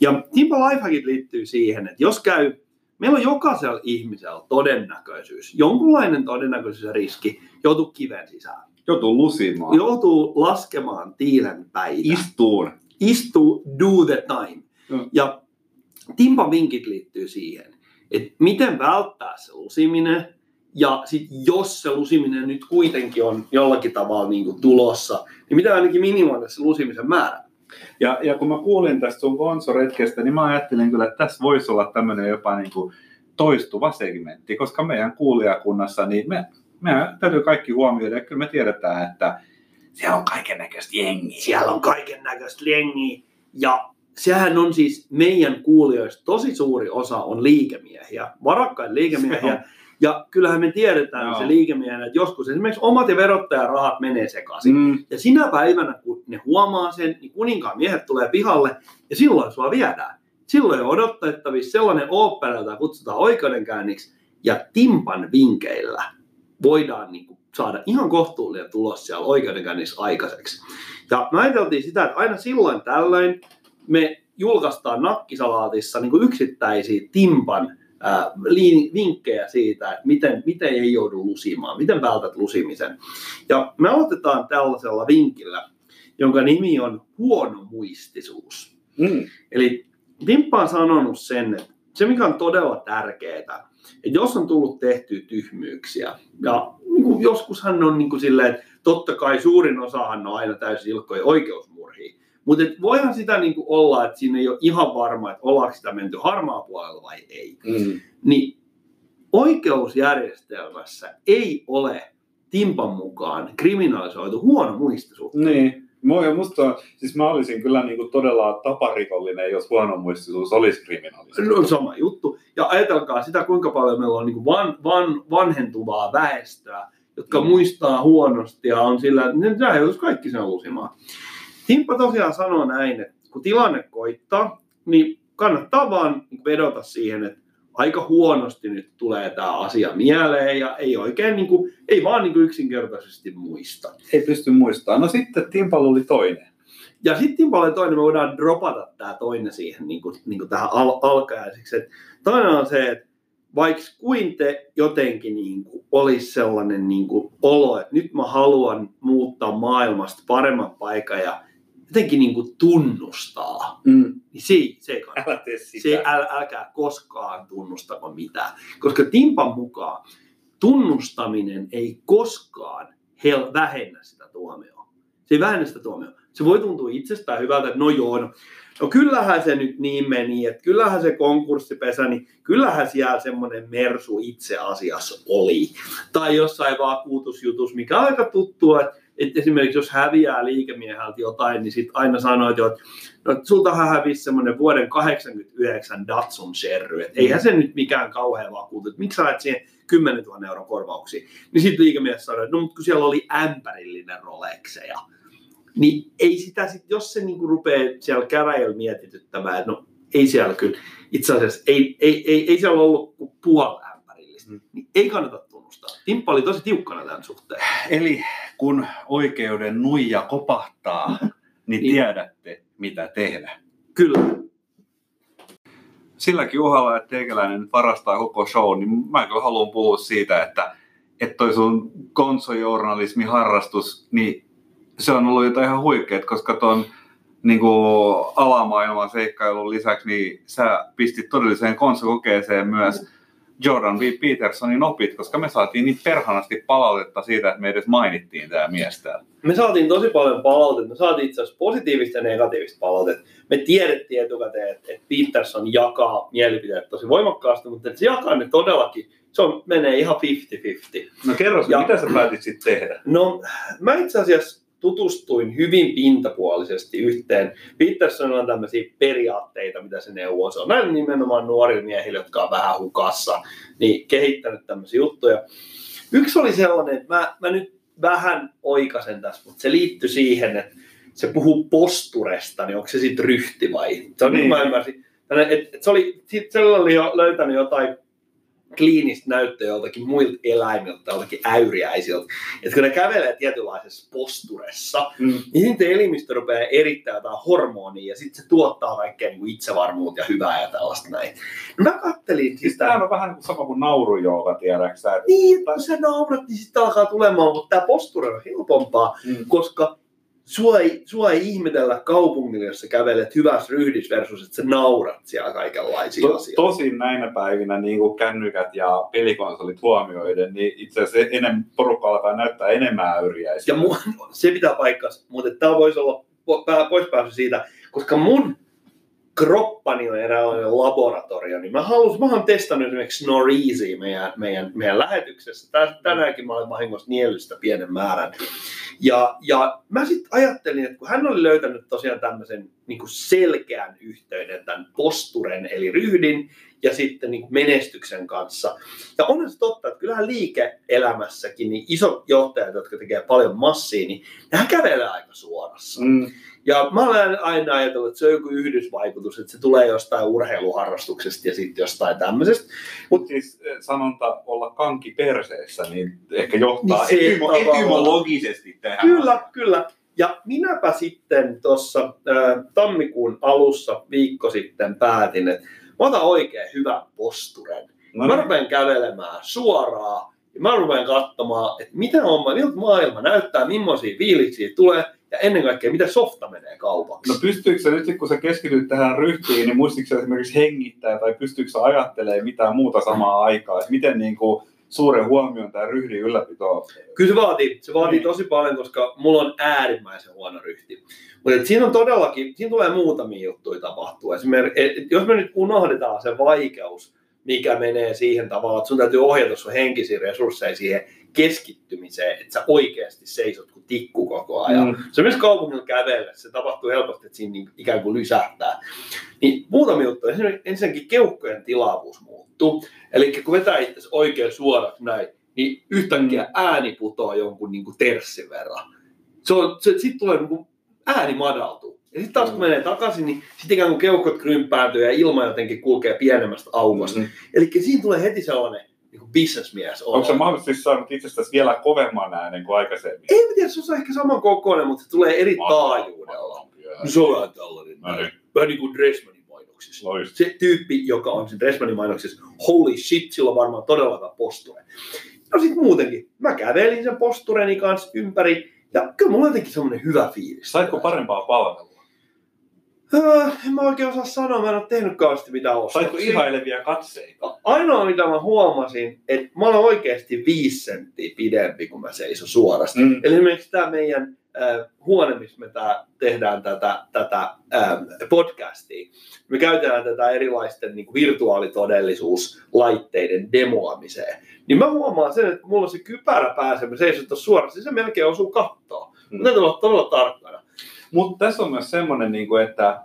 B: Ja Timpa lifehackit liittyy siihen, että jos käy Meillä on jokaisella ihmisellä todennäköisyys, jonkunlainen todennäköisyys ja riski joutuu kiven sisään.
C: Joutuu lusimaan.
B: Joutuu laskemaan tiilen päitä.
C: Istuun.
B: Istuu, do the time.
C: Mm.
B: Ja Timpan vinkit liittyy siihen, että miten välttää se lusiminen, ja sit jos se lusiminen nyt kuitenkin on jollakin tavalla niin kuin tulossa, niin mitä ainakin minimoida se lusimisen määrä.
C: Ja, ja kun mä kuulin tästä sun Gonzo-retkestä, niin mä ajattelin kyllä, että tässä voisi olla tämmöinen jopa niin kuin toistuva segmentti, koska meidän kuulijakunnassa, niin me, me täytyy kaikki huomioida, ja kyllä me tiedetään, että siellä on kaiken näköistä jengiä.
B: Siellä on kaiken näköistä jengiä, ja sehän on siis meidän kuulijoista tosi suuri osa on liikemiehiä, varakkaita liikemiehiä. Ja kyllähän me tiedetään
C: Joo.
B: se liikemiehenä, että joskus esimerkiksi omat ja verottajan rahat menee sekaisin.
C: Mm,
B: Ja sinä päivänä, kun ne huomaa sen, niin kuninkaan miehet tulee pihalle ja silloin sua viedään. Silloin on odotettavissa sellainen opera, jota kutsutaan oikeudenkäynniksi ja timpan vinkeillä voidaan niin kuin saada ihan kohtuullinen tulos siellä oikeudenkäynnissä aikaiseksi. Ja me ajateltiin sitä, että aina silloin tällöin me julkaistaan nakkisalaatissa niin kuin yksittäisiä timpan liin- vinkkejä siitä, että miten, miten ei joudu lusimaan, miten vältät lusimisen. Ja me aloitetaan tällaisella vinkillä, jonka nimi on huonomuistisuus.
C: mm,
B: Eli Timppa on sanonut sen, että se mikä on todella tärkeää, että jos on tullut tehtyä tyhmyyksiä, ja niin kuin joskushan on niin kuin silleen, että totta kai suurin osahan on aina täysin ilkkoja oikeusmurhia, mutta voihan sitä niin kuin olla, että siinä ei ole ihan varma, että ollaanko sitä menty harmaa puolella vai ei.
C: mm.
B: Niin oikeusjärjestelmässä ei ole Timpan mukaan kriminalisoitu huono muistisuus.
C: Niin. Moi, musta siis mä olisin kyllä niin kuin todella taparikollinen, jos huonomuistisuus olisi kriminalisoitu.
B: No, sama juttu. Ja ajatelkaa sitä, kuinka paljon meillä on niin van, van, vanhentuvaa väestöä, jotka
C: Mm.
B: muistaa huonosti ja on sillä, että ne nämä kaikki sen lusimaan. Timppa tosiaan sanoo näin, että kun tilanne koittaa, niin kannattaa vaan vedota siihen, että aika huonosti nyt tulee tämä asia mieleen ja ei oikein, niin kuin, ei vaan niin kuin yksinkertaisesti muista.
C: Ei pysty muistamaan. No sitten Timpalla oli toinen.
B: Ja sitten paljon toinen, me voidaan dropata tämä toinen siihen niin kuin, niin kuin tähän al- alkajaisiksi. Et toinen on se, että vaikka kuin te jotenkin niin kuin, olisi sellainen niin kuin, olo, että nyt mä haluan muuttaa maailmasta paremman paikan ja jotenkin niin kuin, tunnustaa,
C: Mm.
B: niin se, ei- se ei kannata.
C: Älä tee sitä.
B: Se äl, älkää koskaan tunnustako mitään. Koska Timpan mukaan tunnustaminen ei koskaan hel, vähennä sitä tuomioa. Se ei vähennä sitä tuomioa. Se voi tuntua itsestään hyvältä, että no joo, no, no kyllähän se nyt niin meni, että kyllähän se konkurssipesä, niin kyllähän siellä semmoinen mersu itse asiassa oli. Tai jossain vakuutusjutus, mikä on aika tuttua, että että esimerkiksi jos häviää liikemieheltä jotain, niin sitten aina sanoo, että no, sultahan hävisi semmoinen vuoden 89 Datsun Sherry, että eihän se nyt mikään kauhean vakuutu, että miksi sä et siihen 10 000 euron korvauksia. Niin sitten liikemies sanoi, että no mutta kun siellä oli ämpärillinen Rolexeja, niin ei sitä sit, jos se niinku rupeaa siellä käräjällä mietityttämään, että no ei siellä kyllä, itse asiassa ei, ei, ei, ei siellä ollut kuin puoli ämpärillistä,
C: Mm.
B: niin ei kannata tunnustaa. Timppa oli tosi tiukkana tämän suhteen.
C: Eli kun oikeuden nuija kopahtaa, niin
B: Niin.
C: tiedätte, mitä tehdä.
B: Kyllä.
C: Silläkin uhalla, että teikäläinen varastaa koko show, niin mä kyllä haluan puhua siitä, että, että toi sun konsojournalismiharrastus, niin se on ollut jotain ihan huikeet, koska ton niin kuin alamaailman seikkailun lisäksi, niin sä pistit todelliseen konsokokeeseen myös Jordan B. Petersonin opit, koska me saatiin niin perhanasti palautetta siitä, että me edes mainittiin tämä mies täällä.
B: Me saatiin tosi paljon palautetta. Me saatiin itse asiassa positiivista ja negatiivista palautetta. Me tiedettiin etukäteen, että että Peterson jakaa mielipiteet tosi voimakkaasti, mutta se jakaa ne todellakin. Se on, menee ihan 50-50.
C: No kerro,
B: Ja-
C: mitä sä päätit sitten tehdä?
B: No, mä itse asiassa tutustuin hyvin pintapuolisesti yhteen. Petersonilla on tämmöisiä periaatteita, mitä se neuvoo. Se on näillä nimenomaan nuorilla miehillä, jotka on vähän hukassa, niin kehittänyt tämmöisiä juttuja. Yksi oli sellainen, että mä, mä nyt vähän oikasen tässä, mutta se liittyy siihen, että se puhuu posturesta, niin onko se sitten ryhti vai? Se on niin,
C: Niin.
B: mä ymmärsin. Tällainen, Et, et se oli, sit se oli jo löytänyt jotain kliinistä näyttöä joltakin muilta eläimiltä, joltakin äyriäisiltä. Että kun ne kävelee tietynlaisessa posturessa,
C: Mm.
B: niin sitten elimistö rupeaa erittämään jotain hormonia ja sitten se tuottaa kaikkea niin itsevarmuutta ja hyvää ja tällaista näin. No mä kattelin
C: Siis
B: sitä.
C: tämä on vähän kuin sama kuin naurujooga, tiedäksä. että-
B: Niin, että kun sä naurat, niin sitten alkaa tulemaan, mutta tämä posture on helpompaa,
C: Mm.
B: koska sua ei, sua ei ihmetellä kaupungilla, jos sä kävelet hyvässä ryhdissä versus, että sä naurat siellä kaikenlaisia
C: To,
B: asioita.
C: tosin näinä päivinä niin kuin kännykät ja pelikonsolit huomioiden, niin itse asiassa enem, porukka alkaa näyttää enemmän äyriäisiä.
B: Ja mun, se pitää paikkansa, mutta tämä voisi olla pois siitä, koska mun kroppani on eräänlainen laboratorio, niin mä halusin, mä oon testannut esimerkiksi Snoreesia meidän, meidän, meidän lähetyksessä. Tä- Tänäänkin mä olen vahingossa niellystä pienen määrän. Ja, ja mä sitten ajattelin, että kun hän oli löytänyt tosiaan tämmöisen niin selkeän yhteyden tämän posturen eli ryhdin ja sitten niin menestyksen kanssa. Ja onhan se totta, että kyllähän liike-elämässäkin niin isot johtajat, jotka tekee paljon massia, niin nehän kävelee aika suorassa.
C: Mm,
B: Ja mä olen aina ajatellut, että se on joku yhdysvaikutus, että se tulee jostain urheiluharrastuksesta ja sitten jostain tämmöisestä.
C: Mutta siis eh, sanonta olla kanki perseessä, niin ehkä johtaa
B: Niin
C: etymo, etymologisesti tähän.
B: Kyllä, kyllä. Ja minäpä sitten tuossa äh, tammikuun alussa viikko sitten päätin, että mä otan oikein hyvän posturen.
C: No,
B: Mä
C: niin.
B: rupean kävelemään suoraan ja mä rupean katsomaan, että mitä on, miltä maailma näyttää, millaisia fiiliksiä tulee ja ennen kaikkea, mitä softa menee kaupaksi.
C: No pystyykö sä nyt, kun sä keskityt tähän ryhtiin, niin muistitko sä esimerkiksi hengittää tai pystyykö sä ajattelemaan mitään muuta samaa aikaa? Että miten niin kuin, suuren huomion tämä ryhdin ylläpito?
B: Kyllä se vaatii, se vaatii
C: Niin.
B: tosi paljon, koska mulla on äärimmäisen huono ryhti. Mutta siinä on todellakin, siinä tulee muutamia juttuja tapahtua. Esimerkiksi, jos me nyt unohdetaan se vaikeus, mikä menee siihen tavallaan, että sun täytyy ohjata sun henkisiä resursseja siihen keskittymiseen, että sä oikeasti seisot kuin tikku koko ajan.
C: Mm.
B: Se myös kaupungilla kävellä, se tapahtuu helposti, että siinä niin ikään kuin lysähtää. Niin muutamia juttuja. Ensinnäkin- keuhkojen tilavuus muuttuu. Eli kun vetää itse oikein suoraksi näin, niin yhtäkkiä ääni putoaa jonkun niin kuin terssin verran. Se on, se, sitten tulee niin kuin, ääni madaltuu. Ja sitten taas kun
C: Mm.
B: menee takaisin, niin sitten ikään kuin keuhkot krympääntyy ja ilma jotenkin kulkee pienemmästä aukosta.
C: Mm.
B: Eli siinä tulee heti sellainen niin kuin businessmies.
C: Onko se mahdollisesti saanut itsestäsi vielä kovemman äänen kuin aikaisemmin?
B: Ei mä tiedä, se on ehkä saman kokoinen, mutta se tulee eri taajuudella. No Se on vähän tällainen.
C: No niin.
B: Vähän niin kuin Dressmanin mainoksissa.
C: Loist.
B: Se tyyppi, joka on sen Dressmanin mainoksissa, holy shit, sillä on varmaan todella hyvä posture. No sit muutenkin, mä kävelin sen postureni kanssa ympäri, ja kyllä mulla on jotenkin semmoinen hyvä fiilis.
C: Saitko parempaa palvelua?
B: Äh, en mä oikein osaa sanoa, mä en ole tehnyt kauheasti mitään ostoksia.
C: Saitko ihailevia katseita?
B: Ainoa mitä mä huomasin, että mä olen oikeasti viisi senttiä pidempi, kun mä seison suorasti.
C: Mm.
B: Eli esimerkiksi tämä meidän äh, huone, missä me tää, tehdään tätä, tätä äh, podcastia, me käytetään tätä erilaisten niin kuin virtuaalitodellisuuslaitteiden demoamiseen. Niin mä huomaan sen, että kun mulla on se kypärä päässä, mä seison suorasti, se melkein osuu kattoon.
C: Mm.
B: Mä täytyy olla todella tarkkana.
C: Mutta tässä on myös semmoinen, niin kuin, että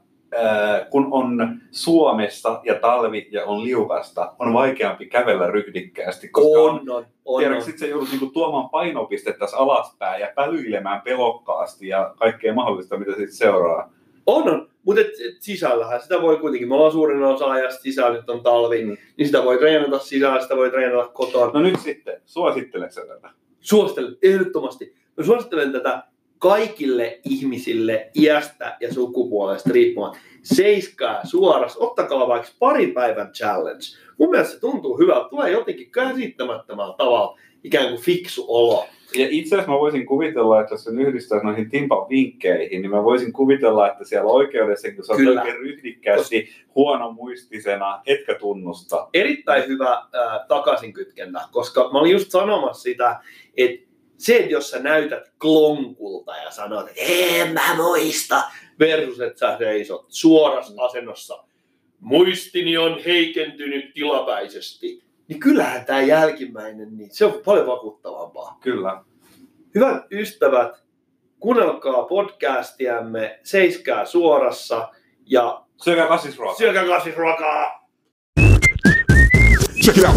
C: kun on Suomessa ja talvi ja on liukasta, on vaikeampi kävellä ryhdikkäästi, koska on,
B: On, on, on.
C: tiedätkö, sit sä joudut niinku tuomaan painopistettä alaspäin ja pälyilemään pelokkaasti ja kaikkea mahdollista, mitä sitten seuraa.
B: On, on. Mutta sisällähän sitä voi kuitenkin, me ollaan suurin osa ajasta sisällä, nyt on talvi,
C: Mm.
B: niin sitä voi treenata sisällä, sitä voi treenata kotona.
C: No nyt sitten, suositteleksä tätä?
B: Suosittelen ehdottomasti. Mä suosittelen tätä kaikille ihmisille iästä ja sukupuolesta riippumatta. Seiskää suorassa, ottakaa vaikka parin päivän challenge. Mun mielestä se tuntuu hyvältä, tulee jotenkin käsittämättömällä tavalla ikään kuin fiksu olo.
C: Ja itse asiassa mä voisin kuvitella, että jos sen yhdistäisi noihin Timpan vinkkeihin, niin mä voisin kuvitella, että siellä oikeudessa, kun sä oot oikein ryhdikkäästi huonomuistisena, etkä tunnusta.
B: erittäin hyvä ää, takaisinkytkentä, koska mä olin just sanomassa sitä, että se, että jos sä näytät klonkulta ja sanot, että en mä muista, versus että sä seisot suorassa asennossa, muistini on heikentynyt tilapäisesti, niin kyllähän tämä jälkimmäinen, niin se on paljon vakuuttavampaa.
C: Kyllä.
B: Hyvät ystävät, kuunnelkaa podcastiamme, seiskää suorassa ja
C: Syökää kasvisruokaa.
B: syökää kasvisruokaa!
A: Check it out.